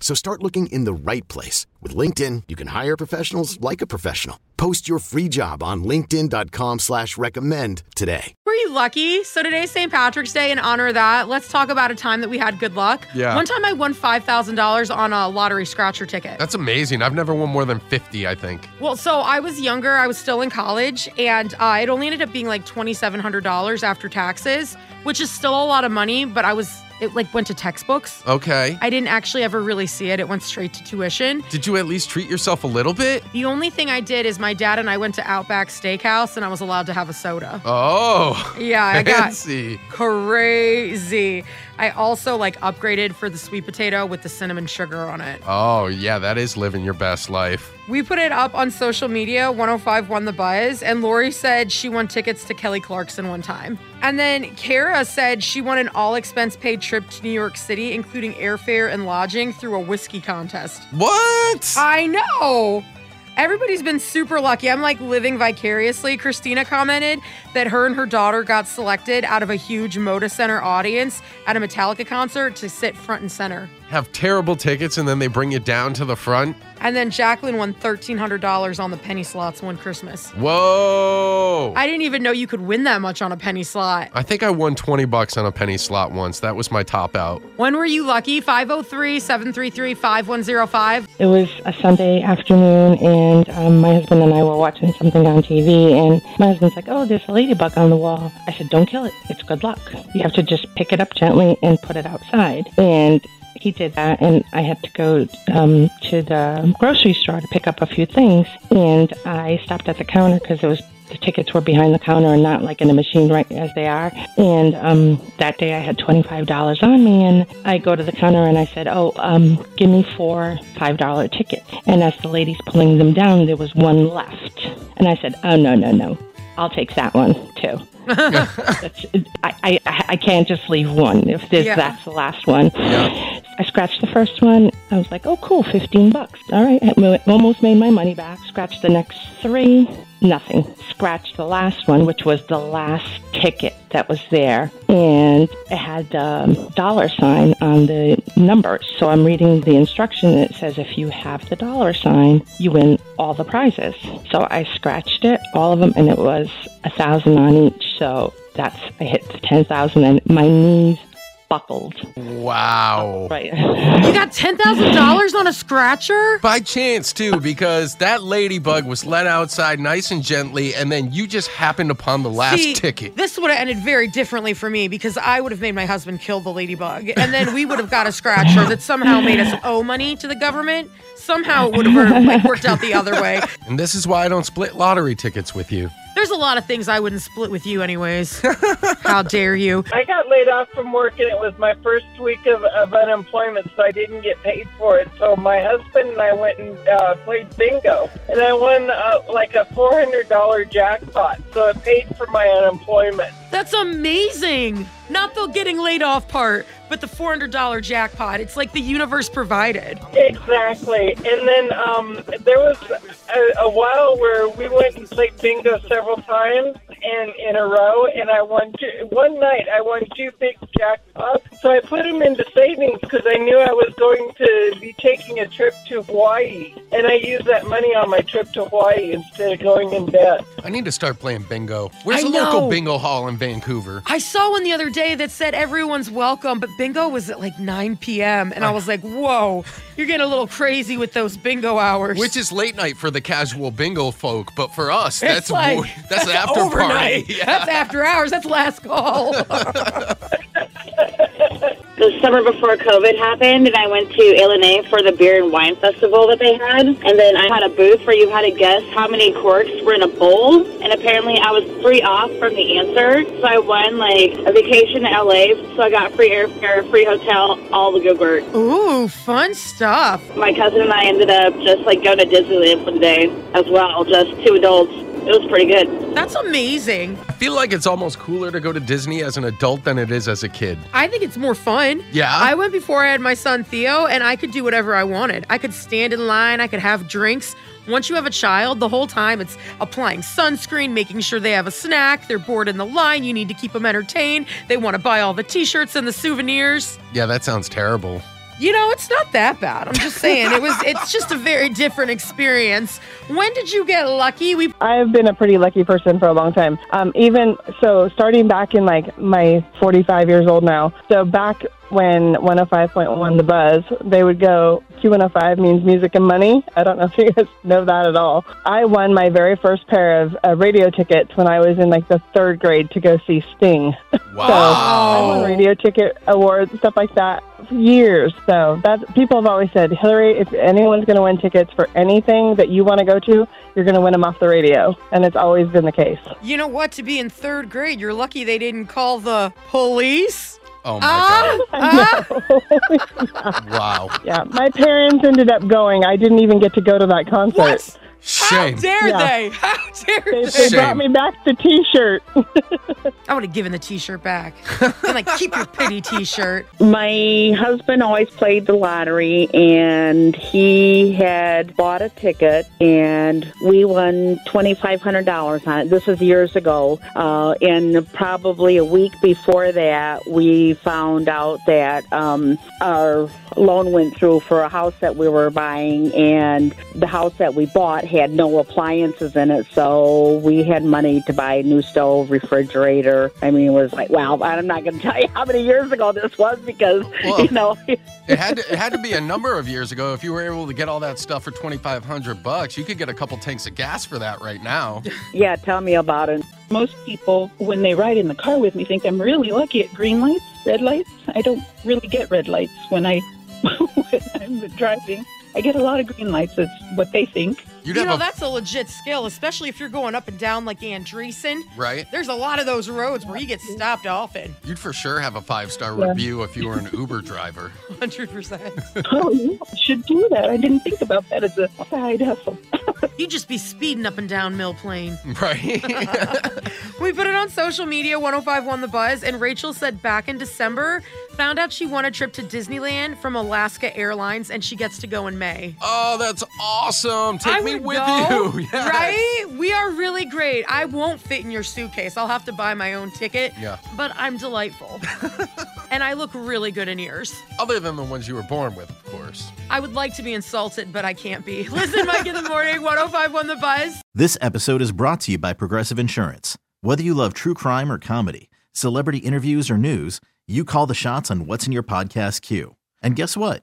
So start looking in the right place. With LinkedIn, you can hire professionals like a professional. Post your free job on linkedin.com slash recommend today. Were you lucky? So today's St. Patrick's Day. In honor of that, let's talk about a time that we had good luck. Yeah. One time I won $5,000 on a lottery scratcher ticket. That's amazing. I've never won more than 50, I think. Well, so I was younger. I was still in college, and uh, it only ended up being like $2,700 after taxes, which is still a lot of money, but I was, it like went to textbooks. Okay. I didn't actually ever really see it. It went straight to tuition. Did you at least treat yourself a little bit? The only thing I did is my dad and I went to Outback Steakhouse and I was allowed to have a soda. Oh. Yeah, I got fancy. crazy. I also like upgraded for the sweet potato with the cinnamon sugar on it. Oh, yeah, that is living your best life. We put it up on social media. 105.1 The Buzz, and Lori said she won tickets to Kelly Clarkson one time. And then Kara said she won an all expense paid trip to New York City, including airfare and lodging through a whiskey contest. What? I know. Everybody's been super lucky. I'm like living vicariously. Christina commented that her and her daughter got selected out of a huge Moda Center audience at a Metallica concert to sit front and center. Have terrible tickets and then they bring you down to the front? And then Jacqueline won $1,300 on the penny slots one Christmas. Whoa. I didn't even know you could win that much on a penny slot. I think I won 20 bucks on a penny slot once. That was my top out. When were you lucky? 503 733 5105. It was a Sunday afternoon, and um, my husband and I were watching something on TV, and my husband's like, "Oh, there's a ladybug on the wall." I said, "Don't kill it. It's good luck. You have to just pick it up gently and put it outside." And he did that, and I had to go um, to the grocery store to pick up a few things, and I stopped at the counter because it was the tickets were behind the counter and not like in the machine right as they are. And um, that day I had $25 on me and I go to the counter and I said, oh, um, give me four $5 tickets. And as the lady's pulling them down, there was one left. And I said, oh, no, no, no. I'll take that one too. That's, I, I, I can't just leave one if this, Yeah. that's the last one. Yeah. I scratched the first one. I was like, oh, cool, 15 bucks. All right. I almost made my money back. Scratched the next three. Nothing. Scratched the last one, which was the last ticket that was there. And it had the um, dollar sign on the numbers. So I'm reading the instruction. and It says if you have the dollar sign, you win all the prizes. So I scratched it, all of them, and it was a thousand on each. So that's, I hit the 10,000 and my knees buckled. Wow. Right. You got $10,000 on a scratcher? By chance, too, because that ladybug was let outside nice and gently, and then you just happened upon the last See, ticket. This would have ended very differently for me because I would have made my husband kill the ladybug, and then we would have got a scratcher that somehow made us owe money to the government. Somehow it would have like, worked out the other way. And this is why I don't split lottery tickets with you. There's a lot of things I wouldn't split with you, anyways. How dare you? I got laid off from work and it was my first week of, of unemployment, so I didn't get paid for it. So my husband and I went and uh, played bingo, and I won uh, like a $400 jackpot. So it paid for my unemployment. That's amazing. Not the getting laid off part, but the $400 jackpot. It's like the universe provided. Exactly. And then um, there was a, a while where we went and played bingo several times and in a row, and I won two. One night I won two big jackpots, so I put them into savings because I knew I was going to be taking a trip to Hawaii, and I used that money on my trip to Hawaii instead of going in debt. I need to start playing bingo. Where's I a local know. bingo hall in Vancouver? I saw one the other day that said everyone's welcome, but bingo was at like 9 p.m. And I was like, whoa, You're getting a little crazy with those bingo hours. Which is late night for the casual bingo folk, but for us, that's like, wo- that's, after overnight. party. Yeah. That's after hours. That's last call. the summer before COVID happened, and I went to Illinois for the beer and wine festival that they had. And then I had a booth where you had to guess how many corks were in a bowl. And apparently, I was three off from the answer. So I won like a vacation to LA. So I got free airfare, free hotel, all the good work. Ooh, fun stuff. My cousin and I ended up just like going to Disneyland for the day as well, just two adults. It was pretty good. That's amazing. I feel like it's almost cooler to go to Disney as an adult than it is as a kid. I think it's more fun. Yeah? I went before I had my son Theo, and I could do whatever I wanted. I could stand in line, I could have drinks. Once you have a child, the whole time it's applying sunscreen, making sure they have a snack, they're bored in the line, you need to keep them entertained. They want to buy all the t shirts and the souvenirs. Yeah, that sounds terrible. You know, it's not that bad. I'm just saying it was it's just a very different experience. When did you get lucky? We I've been a pretty lucky person for a long time. Um, even so, starting back in like my 45 years old now. So back when 105.1 The Buzz, they would go Q105 means music and money. I don't know if you guys know that at all. I won my very first pair of uh, radio tickets when I was in like the third grade to go see Sting. So I won radio ticket awards, stuff like that, for years. So that people have always said, Hillary, if anyone's going to win tickets for anything that you want to go to, you're going to win them off the radio, and it's always been the case. You know what? To be in third grade, you're lucky they didn't call the police. Oh my Ah, ah. god. Wow. Yeah, my parents ended up going. I didn't even get to go to that concert. What? Shame. How dare Yeah. they? How dare They, they? they brought me back the T-shirt. I would have given the T-shirt back. and like, keep your pity T-shirt. My husband always played the lottery, and he had bought a ticket, and we won twenty five hundred dollars on it. This was years ago, uh, and probably a week before that, we found out that um, our loan went through for a house that we were buying, and the house that we bought had no appliances in it, so we had money to buy a new stove, refrigerator. I mean, it was like, wow, I'm not going to tell you how many years ago this was because, Well- you know, It had to, it had to be a number of years ago. If you were able to get all that stuff for twenty five hundred bucks, you could get a couple tanks of gas for that right now. yeah, tell me about it. Most people, when they ride in the car with me, think I'm really lucky at green lights, red lights. I don't really get red lights when I when I'm driving. I get a lot of green lights. That's what they think. You'd You know, a that's a legit skill, especially if you're going up and down like Andresen. right. There's a lot of those roads where you get stopped often. You'd for sure have a five star Yeah. review if you were an Uber driver. 100%. Oh, yeah, I should do that. I didn't think about that as a side hustle. You'd just be speeding up and down Mill Plain. Right. We put it on social media, 1051 The Buzz, and Rachel said back in December, found out she won a trip to Disneyland from Alaska Airlines and she gets to go in May. oh, that's awesome. Take I me would with go, you. Yes. Right? We are really great. I won't fit in your suitcase. I'll have to buy my own ticket. Yeah. But I'm delightful. and I look really good in ears. Other than the ones you were born with, of course. I would like to be insulted, but I can't be. Listen, Mike in the morning, 1051 The Buzz. This episode is brought to you by Progressive Insurance. Whether you love true crime or comedy, celebrity interviews or news, you call the shots on what's in your podcast queue. And guess what?